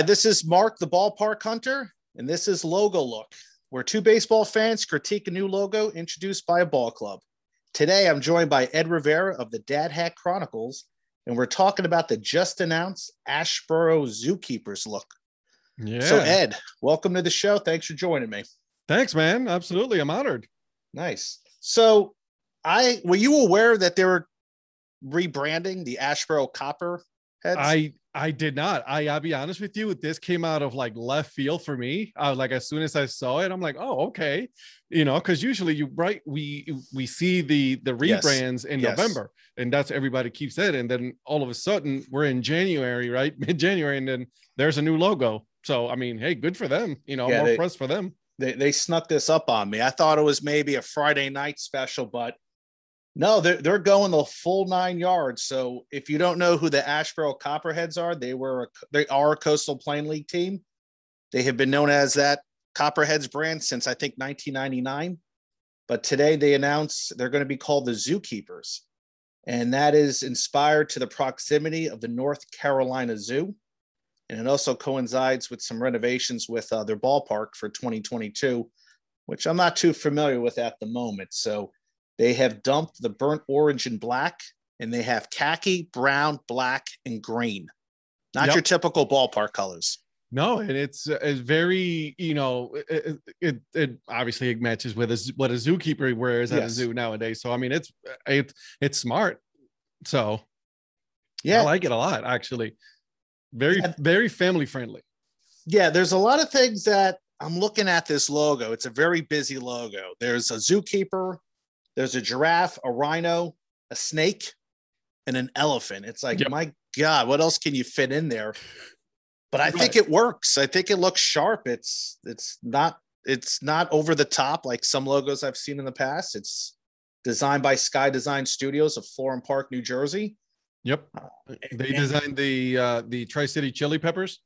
Hi, this is Mark, the ballpark hunter, and this is Logo Look, where two baseball fans critique a new logo introduced by a ball club. Today, I'm joined by Ed Rivera of the Dad Hat Chronicles, and we're talking about the just announced Asheboro Zookeepers look. Yeah. So, Ed, welcome to the show. Thanks for joining me. Thanks, man. Absolutely. I'm honored. Nice. So, I were you aware that they were rebranding the Asheboro Copper heads? I I did not. I I'll be honest with you. This came out of like left field for me. I was like, as soon as I saw it, I'm like, oh, okay. You know, because usually you right, we we see the the Yes. rebrands in Yes. November, and that's everybody keeps it. And then all of a sudden we're in January, right? Mid-January, and then there's a new logo. So I mean, hey, good for them. You know, Yeah, more they- press for them. they, they snuck this up on me. I thought it was maybe a Friday night special, but no, they're, they're going the full nine yards. So if you don't know who the Asheboro Copperheads are, they were a, they are a Coastal Plain League team. They have been known as that Copperheads brand since I think 1999. But today they announced they're going to be called the Zookeepers, and that is inspired to the proximity of the North Carolina Zoo and it also coincides with some renovations with uh, their ballpark for 2022, which I'm not too familiar with at the moment. So they have dumped the burnt orange and black, and they have khaki, brown, black, and green. Not Yep. your typical ballpark colors. No, and it's uh, it's very you know it it, it obviously it matches with a, what a zookeeper wears at a zoo nowadays. So I mean it's it's it's smart. So Yeah, I like it a lot actually. Very Yeah. very family friendly. yeah. There's a lot of things that I'm looking at this logo. It's a very busy logo. There's a zookeeper, there's a giraffe, a rhino, a snake, and an elephant. It's like, Yep. my God, what else can you fit in there? But I think it works. I think it looks sharp. It's it's not it's not over the top like some logos I've seen in the past. It's designed by Sky Design Studios of Florham Park, New Jersey. Yep. They and- designed the uh the Tri-City Chili Peppers.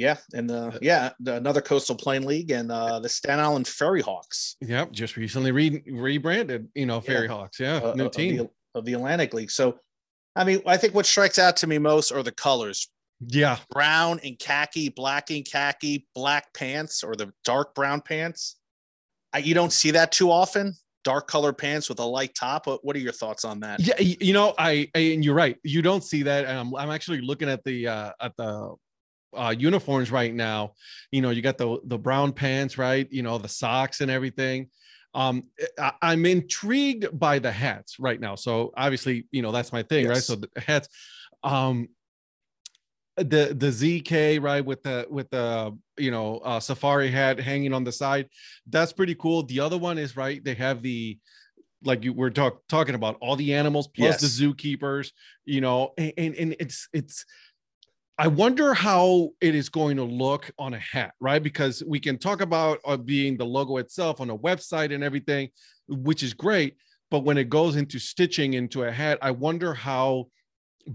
Yeah, and the yeah, the, another Coastal Plain League and uh, the Staten Island Ferry Hawks. Yep, just recently re- rebranded, you know, Ferry Hawks. Yeah, uh, new of team. the, of the Atlantic League. So, I mean, I think what strikes out to me most are the colors: yeah. brown and khaki, black and khaki, black pants, or the dark brown pants. I, you don't see that too often. Dark color pants with a light top. What, what are your thoughts on that? Yeah, you know, I, I and you're right. You don't see that. And I'm, I'm actually looking at the uh at the uh uniforms right now. You know, you got the the brown pants, right? You know, the socks and everything. Um, I, I'm intrigued by the hats right now. So obviously, you know, that's my thing, right? So the hats, um, the the ZK right with the with the you know uh, safari hat hanging on the side, that's pretty cool. The other one is right. They have the like you were talk, talking about all the animals plus the zookeepers you know and, and and it's it's i wonder how it is going to look on a hat right because we can talk about uh, being the logo itself on a website and everything which is great but when it goes into stitching into a hat i wonder how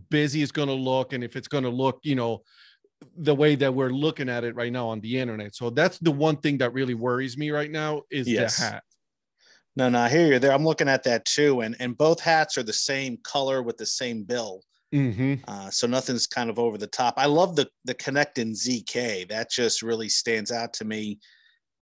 busy it's going to look and if it's going to look you know the way that we're looking at it right now on the internet so that's the one thing that really worries me right now is Yes. the hat No, no, I hear you there. I'm looking at that too, and and both hats are the same color with the same bill. Hmm Uh, so nothing's kind of over the top. I love the the connecting ZK. That just really stands out to me.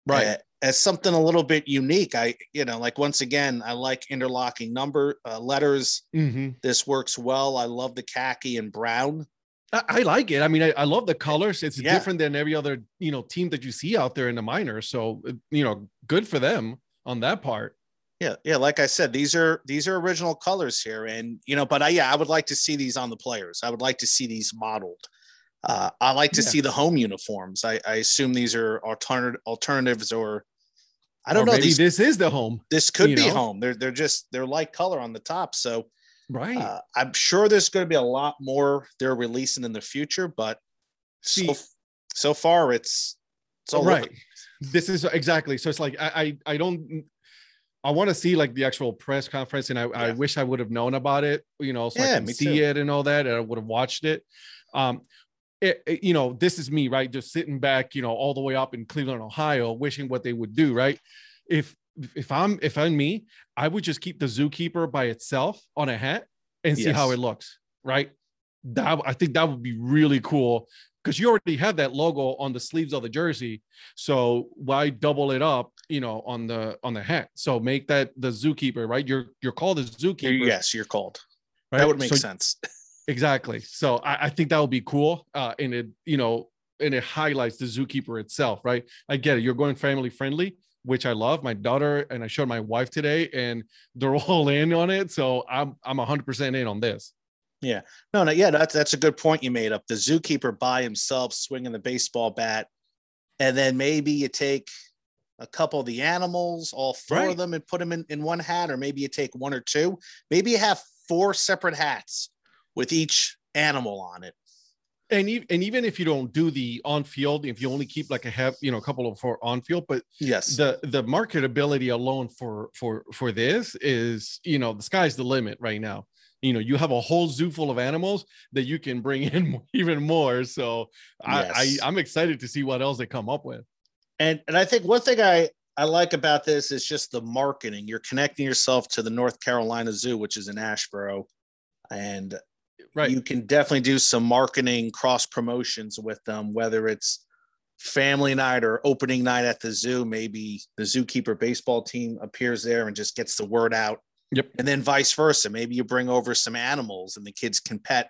right uh, as something a little bit unique. I, you know, like once again, I like interlocking number uh, letters. hmm This works well. I love the khaki and brown. I, I like it. I mean, I, I love the colors. It's Yeah. different than every other, you know, team that you see out there in the minor. So, you know, good for them on that part. Yeah, yeah. Like I said, these are these are original colors here, and you know, but I yeah, I would like to see these on the players. I would like to see these modeled. Uh, I like to Yeah. see the home uniforms. I, I assume these are alternative alternatives, or I don't Or know. Maybe These this is the home, this could be know? home. They're they're just they're light color on the top, so. right? Uh, I'm sure there's going to be a lot more they're releasing in the future, but See- so, so far it's it's all right. looking- This is exactly. So it's like I I, I don't. I want to see like the actual press conference, and I, I wish I would have known about it. You know, so Yeah, I can see too. it and all that, and I would have watched it. Um, it, it- you know, this is me, right? Just sitting back, you know, all the way up in Cleveland, Ohio, wishing what they would do, right? If if I'm if I'm me, I would just keep the zookeeper by itself on a hat and see how it looks, right? That I think that would be really cool because you already have that logo on the sleeves of the jersey. So why double it up, you know, on the on the hat? So make that the zookeeper, right? You're you're called a zookeeper. Yes, you're called. Right? That would make so, sense. exactly. So I, I think that would be cool. Uh, and it, you know, and it highlights the zookeeper itself, right? I get it. You're going family friendly, which I love. My daughter and I showed my wife today, and they're all in on it. So I'm I'm 100 percent in on this. Yeah, no, no, yeah, that's that's a good point you made up. The zookeeper by himself swinging the baseball bat, and then maybe you take a couple of the animals, all four right. of them, and put them in, in one hat, or maybe you take one or two. Maybe you have four separate hats with each animal on it. And even, and even if you don't do the on field, if you only keep like a have you know a couple of for on field, but yes, the the marketability alone for for for this is you know the sky's the limit right now you know you have a whole zoo full of animals that you can bring in even more. So yes. I, I i'm excited to see what else they come up with. And and i think one thing i i like about this is just the marketing. You're connecting yourself to the north carolina zoo which is in asheboro and right. you can definitely do some marketing cross promotions with them whether it's family night or opening night at the zoo. Maybe the zookeeper baseball team appears there and just gets the word out Yep. And then vice versa. Maybe you bring over some animals and the kids can pet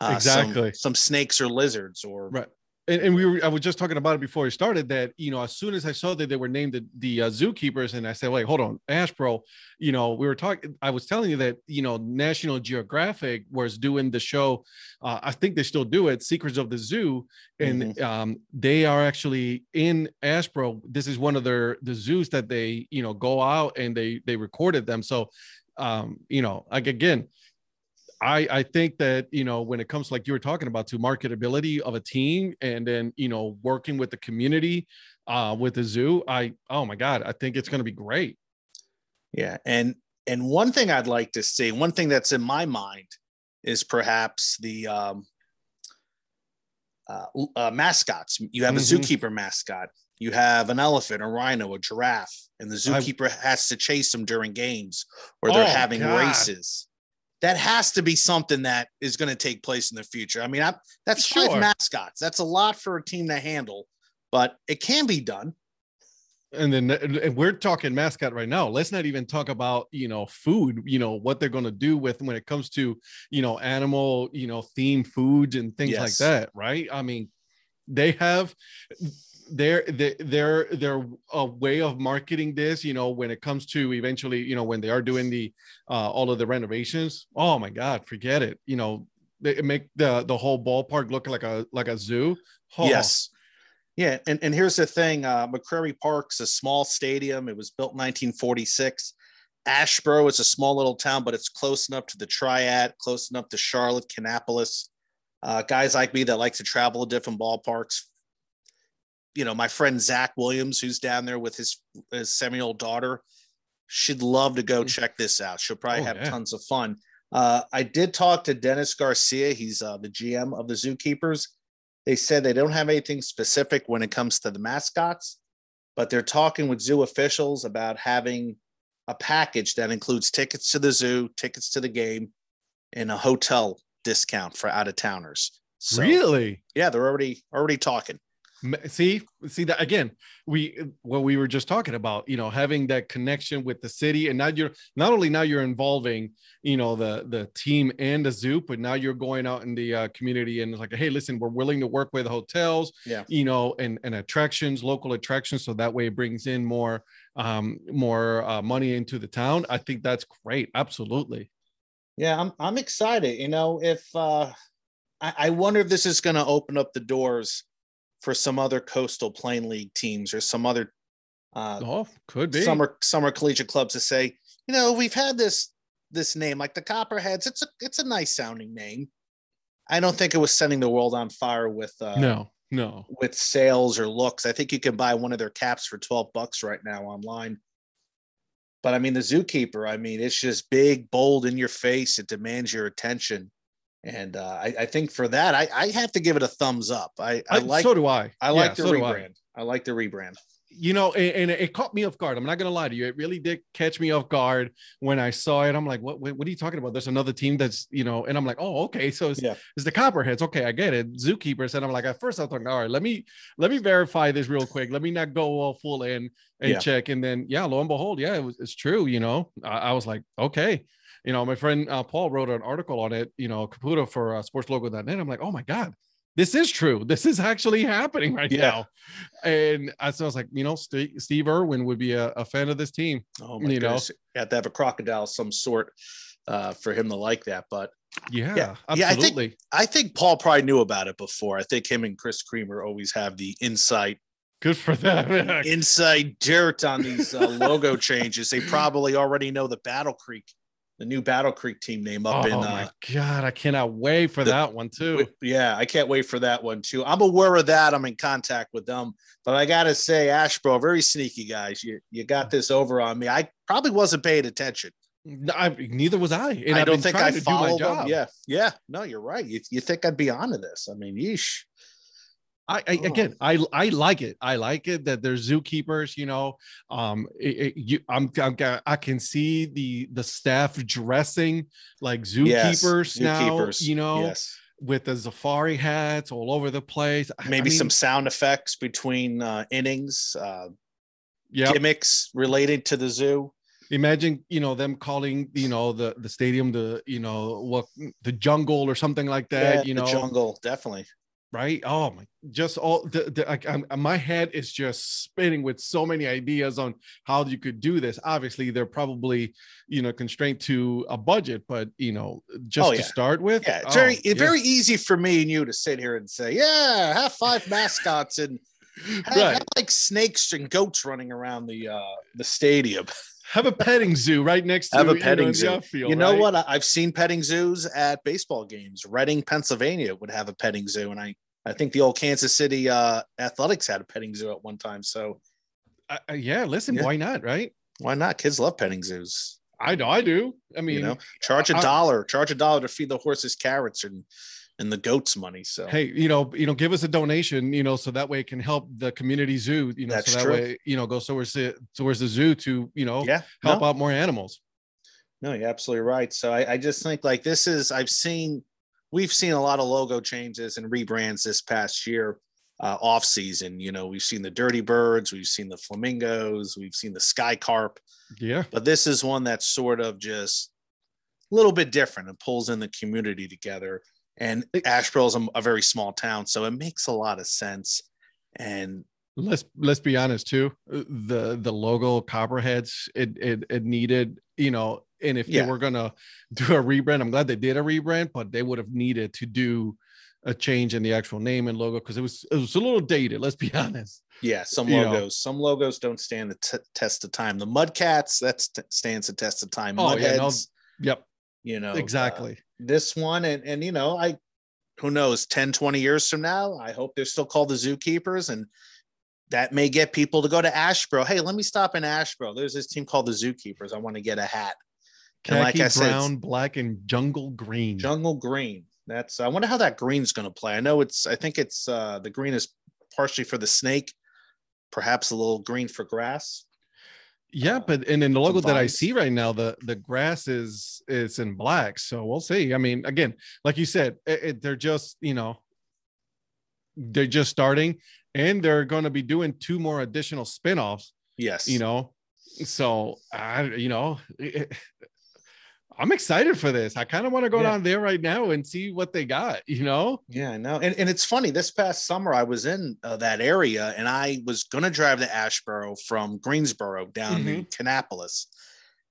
uh, exactly some, some, snakes or lizards or right and, and we were, I was just talking about it before we started that, you know, as soon as I saw that they were named the, the uh, zookeepers and I said, wait, hold on, Asheboro, you know, we were talking, I was telling you that, you know, National Geographic was doing the show. Uh, I think they still do it, Secrets of the Zoo. And mm-hmm. um, they are actually in Asheboro. This is one of their, the zoos that they, you know, go out and they, they recorded them. So, um, you know, like again, I, I think that you know when it comes like you were talking about to marketability of a team and then you know working with the community uh with the zoo I oh my god I think it's going to be great yeah and and one thing I'd like to see one thing that's in my mind is perhaps the um uh, uh mascots you have a mm-hmm. zookeeper mascot you have an elephant a rhino a giraffe and the zookeeper I, has to chase them during games or they're oh, having god. races that has to be something that is going to take place in the future. I mean, I, that's sure. five mascots. That's a lot for a team to handle, but it can be done. And then and we're talking mascot right now. Let's not even talk about you know food. You know what they're going to do with when it comes to you know animal you know theme foods and things yes. like that. Right? I mean, they have their their their a way of marketing this you know when it comes to eventually you know when they are doing the uh all of the renovations oh my god forget it. You know they make the the whole ballpark look like a like a zoo. Oh. yes. Yeah and, and here's the thing uh mccrary park's a small stadium. It was built in 1946 asheboro is a small little town but it's close enough to the triad close enough to charlotte kannapolis. Uh, guys like me that like to travel to different ballparks you know, my friend Zach Williams, who's down there with his, his seven-year-old daughter, she'd love to go mm. check this out. She'll probably oh, have yeah. tons of fun. Uh, I did talk to Dennis Garcia. He's uh, the GM of the Zookeepers. They said they don't have anything specific when it comes to the mascots, but they're talking with zoo officials about having a package that includes tickets to the zoo, tickets to the game, and a hotel discount for out of towners. So, really? Yeah, they're already already talking see see that again we what we were just talking about you know having that connection with the city and now you're not only now you're involving you know the the team and the zoo but now you're going out in the uh, community and it's like hey listen we're willing to work with hotels yeah. you know and and attractions local attractions so that way it brings in more um more uh, money into the town. I think that's great absolutely. Yeah i'm i'm excited you know if uh I, I wonder if this is going to open up the doors for some other coastal plain league teams or some other uh, oh could be. summer summer collegiate clubs to say you know we've had this this name like the copperheads. It's a it's a nice sounding name. I don't think it was setting the world on fire with uh no no. with sales or looks. I think you can buy one of their caps for 12 bucks right now online. But i mean the zookeeper i mean it's just big bold in your face. It demands your attention and uh, I, I, think for that, I, I, have to give it a thumbs up. I, I, like. So do I. I like the so rebrand. I. I. like the rebrand. you know, and, and, it caught me off guard. I'm not gonna lie to you. It really did catch me off guard when I saw it. I'm like, what, what, what are you talking about? There's another team that's, you know, and I'm like, oh, okay. So it's, yeah. it's the Copperheads. Okay, I get it. Zookeepers. And I'm like, at first I thought, all right, let me let me verify this real quick. Let me not go all full in and yeah. check. And then yeah, lo and behold, yeah, it was, it's true. You know, I, I was like, okay. You know, my friend uh, Paul wrote an article on it, you know, Caputo for uh, sportslogo.net. I'm like, oh my God, this is true. This is actually happening right yeah. now. And I, so I was like, you know, Steve, Steve Irwin would be a, a, fan of this team. Oh my you goodness. know, you have to have a crocodile some sort uh, for him to like that. But yeah, yeah, absolutely. Yeah, I think, I think Paul probably knew about it before. I think him and Chris Creamer always have the insight. Good for them. inside dirt on these uh, logo changes. They probably already know the Battle Creek the new Battle Creek team name up oh in. Oh my uh, god, I cannot wait for the, that one too. Yeah, I can't wait for that one too. I'm aware of that. I'm in contact with them, but I gotta say, Asheboro, very sneaky guys. You you got this over on me. I probably wasn't paying attention. I, neither was I. And I don't think I followed them. Yeah, yeah. No, you're right. You, you think I'd be onto this? I mean, yeesh. I, I, again, I I like it. I like it that there's zookeepers. You know, um, it, it, you, I'm, I'm I can see the the staff dressing like zookeepers yes, now. Zookeepers. You know, yes. with the safari hats all over the place. Maybe I mean, some sound effects between uh, innings. Uh, yep. gimmicks related to the zoo imagine you know them calling you know the the stadium the you know what the jungle or something like that yeah, you know jungle definitely right oh my just all the, the I, I'm, my head is just spinning with so many ideas on how you could do this obviously they're probably you know constrained to a budget but you know just oh, yeah. to start with yeah it's oh, very it's very easy for me and you to sit here and say yeah have five mascots and have, right. have like snakes and goats running around the uh the stadium have a petting zoo right next to have a petting you know, zoo. Outfield, you know right? what? I've seen petting zoos at baseball games. Reading, Pennsylvania would have a petting zoo, and I I think the old Kansas City uh, Athletics had a petting zoo at one time. So, uh, yeah, listen, yeah. why not? Right? Why not? Kids love petting zoos. I know, I do. I mean, you know, charge a I, dollar, charge a dollar to feed the horses carrots and and the goats money. So hey, you know, you know, give us a donation, you know, so that way it can help the community zoo, you know, That's so that true. way, you know, go towards the towards the zoo to, you know, yeah, help no. out more animals. No, you're absolutely right. So I, I just think like this is I've seen we've seen a lot of logo changes and rebrands this past year uh, off season. You know, we've seen the Dirty Birds, we've seen the Flamingos, we've seen the Sky Carp. Yeah. But this is one that's sort of just a little bit different and pulls in the community together. And Asheboro is a, a very small town, so it makes a lot of sense. And let's let's be honest too the the logo copperheads it it, it needed you know and if yeah. they were gonna do a rebrand i'm glad they did a rebrand but they would have needed to do a change in the actual name and logo because it was it was a little dated let's be honest yeah some you logos know. some logos don't stand the t- test of time the mudcats that st- stands the test of time oh, yeah, no, yep you know exactly uh, this one and and you know i who knows 10 20 years from now i hope they're still called the zookeepers and that may get people to go to asheboro hey let me stop in asheboro there's this team called the zookeepers i want to get a hat Khaki, and like I said, brown, black, and jungle green. Jungle green. That's I wonder how that green's going to play. I know it's I think it's uh the green is partially for the snake, perhaps a little green for grass. Yeah, uh, but and in the logo that I see right now, the the grass is is in black. So we'll see. I mean, again, like you said, it, it, they're just you know they're just starting, and they're going to be doing two more additional spinoffs. Yes, you know. So I, you know, it, I'm excited for this. I kind of want to go yeah. down there right now and see what they got, you know? Yeah, I know. And, and it's funny, this past summer, I was in uh, that area and I was going to drive to Asheboro from Greensboro down mm-hmm. to Kannapolis.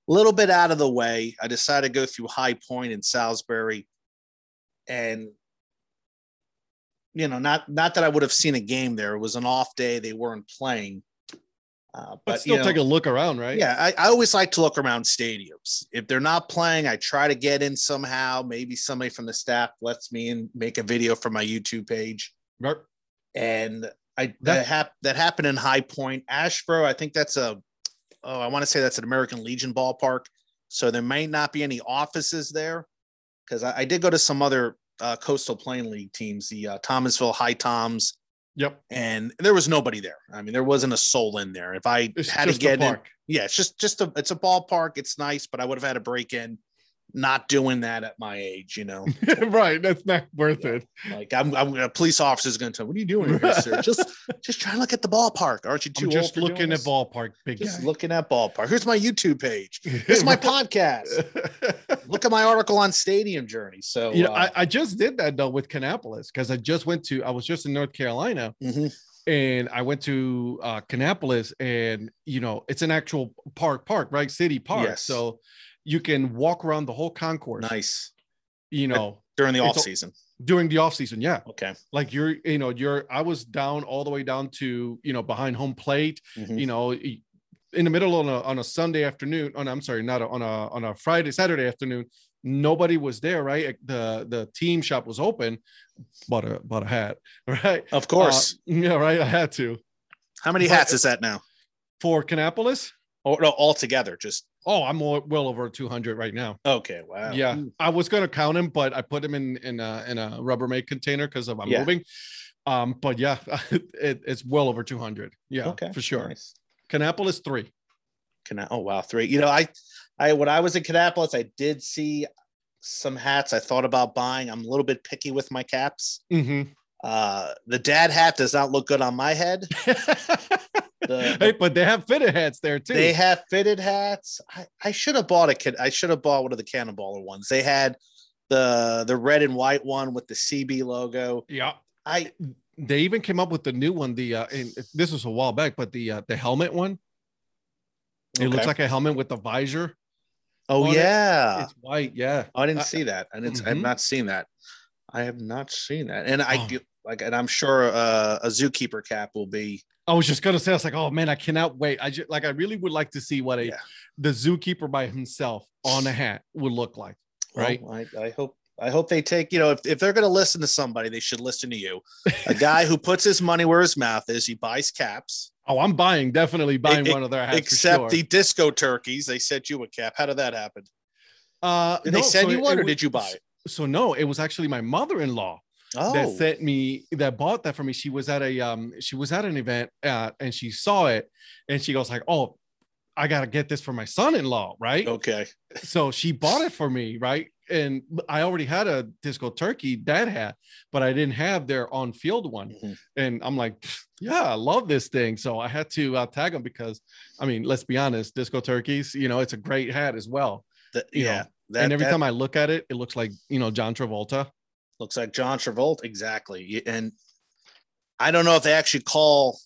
A little bit out of the way. I decided to go through High Point in Salisbury. And, you know, not not that I would have seen a game there. It was an off day. They weren't playing. Uh, but, but, still you know, take a look around, right? Yeah, I, I, always like to look around stadiums. If they're not playing, I try to get in somehow. Maybe somebody from the staff lets me in, make a video for my YouTube page. Right. And I that hap- that happened in High Point, Asheboro. I think that's a oh, I want to say that's an American Legion ballpark. So there may not be any offices there because I, I, did go to some other uh, Coastal Plain League teams, the uh, Thomasville High Toms Yep. and there was nobody there. I mean, there wasn't a soul in there. If I It's had to a get in, yeah, it's just just a it's a ballpark. It's nice, but I would have had a break in. Not doing that at my age, you know. right. That's not worth it. Like I'm, I'm a police officer's going to tell, me, "What are you doing here, sir? Just, just trying to look at the ballpark. Aren't you too I'm just looking at ballpark, big Just guy. looking at ballpark. Here's my YouTube page. Here's my podcast. Look at my article on Stadium Journey. So, you know, uh, I, I just did that though with Kannapolis because I just went to I was just in North Carolina mhm. and I went to uh Kannapolis and you know it's an actual park park right city park Yes. so you can walk around the whole concourse nice you know during the off season. during the off season yeah Okay. like you're you know you're I was down all the way down to you know behind home plate Mhm. you know in the middle on a on a Sunday afternoon on I'm sorry not a, on a on a Friday Saturday afternoon nobody was there right the the team shop was open bought a bought a hat right Of course. Uh, yeah right I had to How many but- hats is that now? for Kannapolis Oh no, all together. Just oh I'm well over 200 right now okay. Wow. yeah I was gonna count him, but I put him in in a in a Rubbermaid container because of I'm Yeah. moving um but yeah it, it's well over 200 yeah Okay. for sure Nice. Kannapolis three Cana- oh wow, three. You know, I, I when I was in Kannapolis, I did see some hats. I thought about buying. I'm a little bit picky with my caps. mm-hmm. Uh, the dad hat does not look good on my head. The- hey, but they have fitted hats there too. They have fitted hats. I, I should have bought a kid. I should have bought one of the Cannonballer ones. They had the the red and white one with the CB logo. yeah. I They even came up with the new one. The uh, and this was a while back, but the uh, the helmet one. It looks like a helmet with a visor. oh on it. yeah. It's white. Yeah. I didn't Uh, see that. I didn't. I've mhm. not seen that. I have not seen that. And I Oh. like, and I'm sure uh, a zookeeper cap will be. I was just gonna say, I was like, oh man, I cannot wait. I just like, I really would like to see what a Yeah. the zookeeper by himself on a hat would look like. Right. Well, I, I hope. I hope they take. You know, if, if they're going to listen to somebody, they should listen to you. A guy who puts his money where his mouth is. He buys caps. Oh, I'm buying, definitely buying E- one of their hats. Except sure. the disco turkeys, they sent you a cap. How did that happen? uh, Did no, they send so you it- one, it or did you buy it? So no, it was actually my mother-in-law. Oh, that sent me that bought that for me. She was at a um she was at an event uh, and she saw it and she goes like, "Oh, I got to get this for my son-in-law, right?" okay. So she bought it for me, right? And I already had a disco turkey dad hat, but I didn't have their on-field one. Mhm. And I'm like, "Yeah, I love this thing." So I had to uh, tag them because I mean, let's be honest, disco turkeys, you know, it's a great hat as well. Th- You yeah. know, that, and every that time I look at it, it looks like, you know, John Travolta. Looks like John Travolta. Exactly. And I don't know if they actually call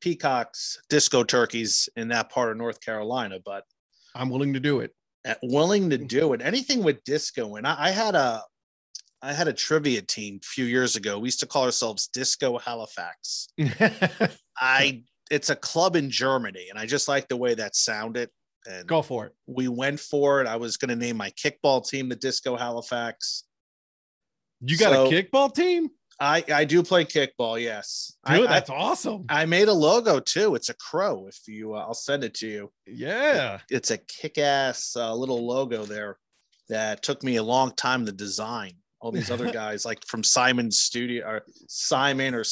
peacocks disco turkeys in that part of North Carolina, but I'm willing to do it. willing to do it. Anything with disco. And I, I had a I had a trivia team a few years ago. We used to call ourselves Disco Halifax. I it's a club in Germany, and I just like the way that sounded. And Go for it. we went for it. I was going to name my kickball team the Disco Halifax. You got So- a kickball team? I I do play kickball. Yes, Dude, I, that's awesome. I made a logo too. It's a crow. If you, uh, I'll send it to you. yeah. It's a kick-ass uh, little logo there that took me a long time to design. All these other guys, like from Simon's studio or Simon or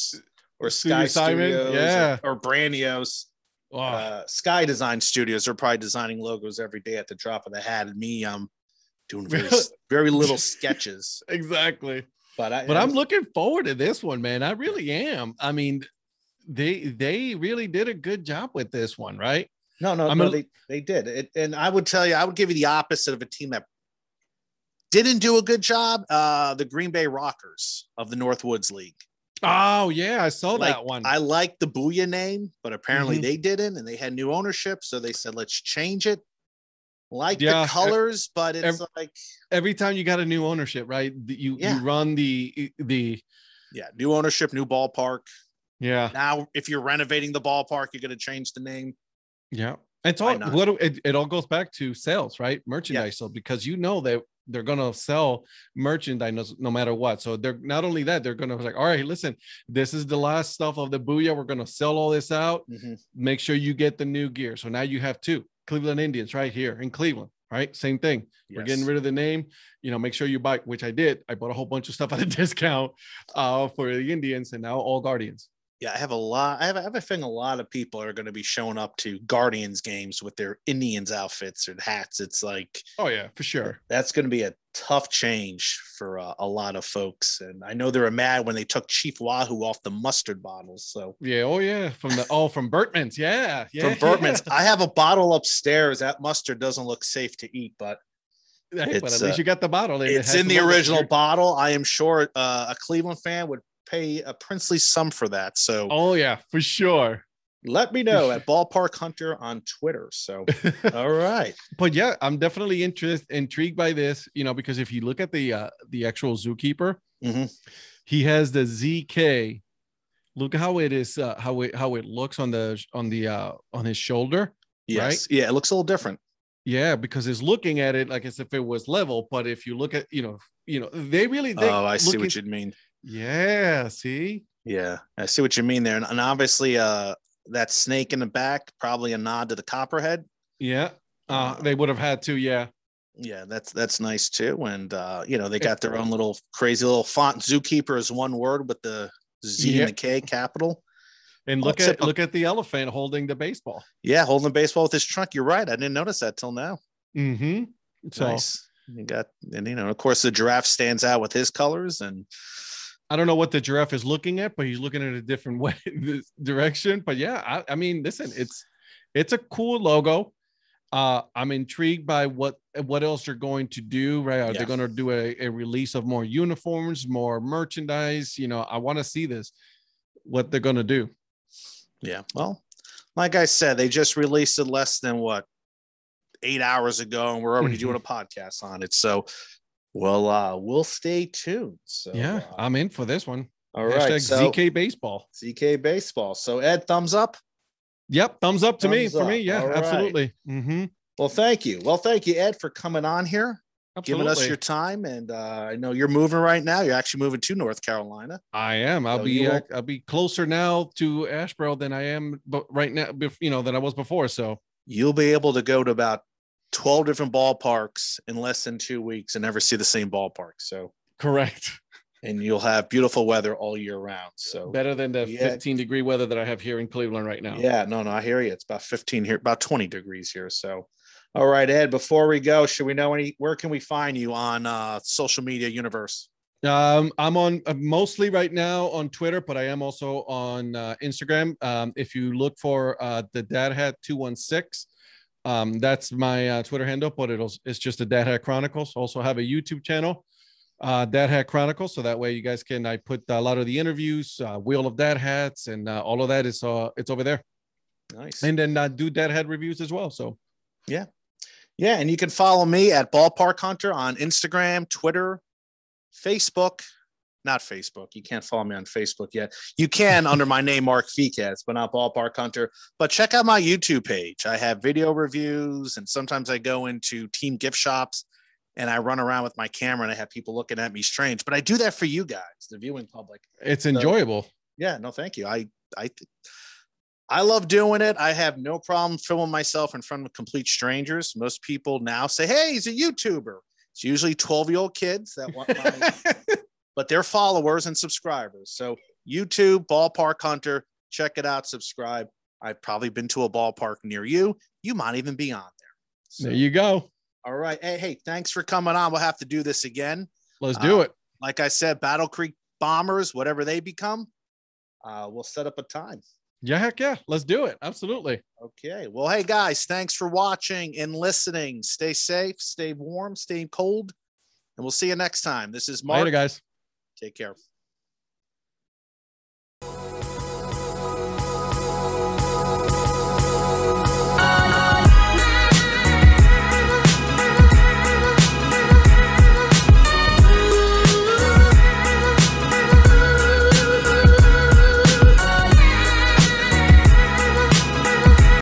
or Studio Sky Simon, Studios, yeah. or, or Brandiose. Oh, Uh, Sky Design Studios are probably designing logos every day at the drop of the hat, and me, I'm doing very, very little sketches. exactly. But I, But I'm looking forward to this one, man. I really am. I mean, they they really did a good job with this one, right? No, no, I'm no, a- they, they did. It, and I would tell you, I would give you the opposite of a team that didn't do a good job. Uh, the Green Bay Rockers of the Northwoods League. Oh yeah, I saw Like, that one. I like the Booyah name, but apparently Mhm. they didn't, and they had new ownership, so they said let's change it. Like Yeah, the colors, but it's ev- like Every time you got a new ownership, right? You Yeah. you run the the yeah, new ownership, new ballpark. yeah Now, if you're renovating the ballpark, you're going to change the name. yeah. It's all what it, it all goes back to sales, right? Merchandise. So because you know that they're gonna sell merchandise no, no matter what. So they're not only that, they're gonna like, all right, listen, this is the last stuff of the booyah. We're gonna sell all this out. Mm-hmm. Make sure you get the new gear. So now you have two Cleveland Indians right here in Cleveland, right? Same thing. We're getting rid of the name. You know, make sure you buy, which I did. I bought a whole bunch of stuff at a discount uh, for the Indians and now all Guardians. Yeah, I have a lot. I have, I have a feeling a lot of people are going to be showing up to Guardians games with their Indians outfits and hats. It's like, oh yeah, for sure. That's going to be a tough change for uh, a lot of folks. And I know they were mad when they took Chief Wahoo off the mustard bottles. So yeah, oh yeah, from the oh from Bertman's, yeah, yeah, from Bertman's. Yeah. I have a bottle upstairs. That mustard doesn't look safe to eat, but. Hey, but at least uh, you got the bottle. It it's in the original bottle. I am sure uh, a Cleveland fan would pay a princely sum for that. So, oh yeah, for sure. Let me know at Ballpark Hunter on Twitter. So, all right. But yeah, I'm definitely interested, intrigued by this. You know, because if you look at the uh, the actual zookeeper, mm-hmm. he has the ZK. Look how it is, uh, how it how it looks on the on the uh, on his shoulder. Yes. Right? Yeah, it looks a little different. Yeah, because it's looking at it like as if it was level, but if you look at, you know, you know, they really. They oh, I see what you mean. Yeah. See. Yeah, I see what you mean there, and, and obviously, uh, that snake in the back probably a nod to the copperhead. Yeah. Uh, they would have had to. Yeah. Yeah, that's that's nice too, and uh, you know they got their own little crazy little font. Zookeeper is one word with the Z yeah. and the K capital. And look at look at the elephant holding the baseball. Yeah, holding the baseball with his trunk. You're right. I didn't notice that till now. Mm-hmm. So nice. you got and you know, of course the giraffe stands out with his colors and I don't know what the giraffe is looking at, but he's looking at a different way, this direction. But yeah, I, I mean, listen, it's it's a cool logo. Uh, I'm intrigued by what what else they're going to do. Right? Are yeah. they going to do a, a release of more uniforms, more merchandise? You know, I want to see this. What they're going to do. Yeah. Well, like I said, they just released it less than what eight hours ago, and we're already doing a podcast on it. So well, uh, we'll stay tuned. So yeah, uh, I'm in for this one. All right, so, ZK baseball. ZK baseball. So Ed, thumbs up. Yep, thumbs up to thumbs me up. for me. Yeah, All absolutely. Right. Mm-hmm. Well, thank you. Well, thank you, Ed, for coming on here, absolutely. giving us your time. And uh, I know you're moving right now. You're actually moving to North Carolina. I am. I'll so be. Uh, I'll be closer now to Asheboro than I am, but right now, you know, than I was before. So you'll be able to go to about 12 different ballparks in less than two weeks and never see the same ballpark. So correct. And you'll have beautiful weather all year round. So better than the yeah. 15 degree weather that I have here in Cleveland right now. Yeah, no, no, I hear you. It's about 15 here, about 20 degrees here. So all right, Ed, before we go, should we know any where can we find you on uh social media universe? Um, I'm on uh, mostly right now on Twitter, but I am also on uh, Instagram. Um, if you look for uh, the Dad Hat 216, um, that's my uh, Twitter handle, but it'll it's just a Dad Hat Chronicles. Also have a YouTube channel, uh, Dad Hat Chronicles, so that way you guys can. I put a lot of the interviews, uh, Wheel of Dad Hats, and uh, all of that is uh, it's over there. Nice. And then uh, do Dad Hat reviews as well. So, yeah, yeah, and you can follow me at Ballpark Hunter on Instagram, Twitter, Facebook, not Facebook. You can't follow me on Facebook yet. You can under my name, Mark Fekes, but not Ballpark Hunter. But check out my YouTube page. I have video reviews, and sometimes I go into team gift shops and I run around with my camera and I have people looking at me strange. But I do that for you guys, the viewing public. It's so, enjoyable. Yeah, no, thank you. I I I love doing it. I have no problem filming myself in front of complete strangers. Most people now say, "Hey, he's a YouTuber." It's usually 12 year old kids that want my but they're followers and subscribers. So YouTube, Ballpark Hunter, check it out, subscribe. I've probably been to a ballpark near you. You might even be on there. So, there you go. All right. Hey, hey, thanks for coming on. We'll have to do this again. Let's do uh, it. Like I said, Battle Creek Bombers, whatever they become, uh, we'll set up a time. Yeah, heck yeah. Let's do it. Absolutely. Okay. Well, hey guys, thanks for watching and listening. Stay safe, stay warm, stay cold, and we'll see you next time. This is Mark. Later, guys. Take care.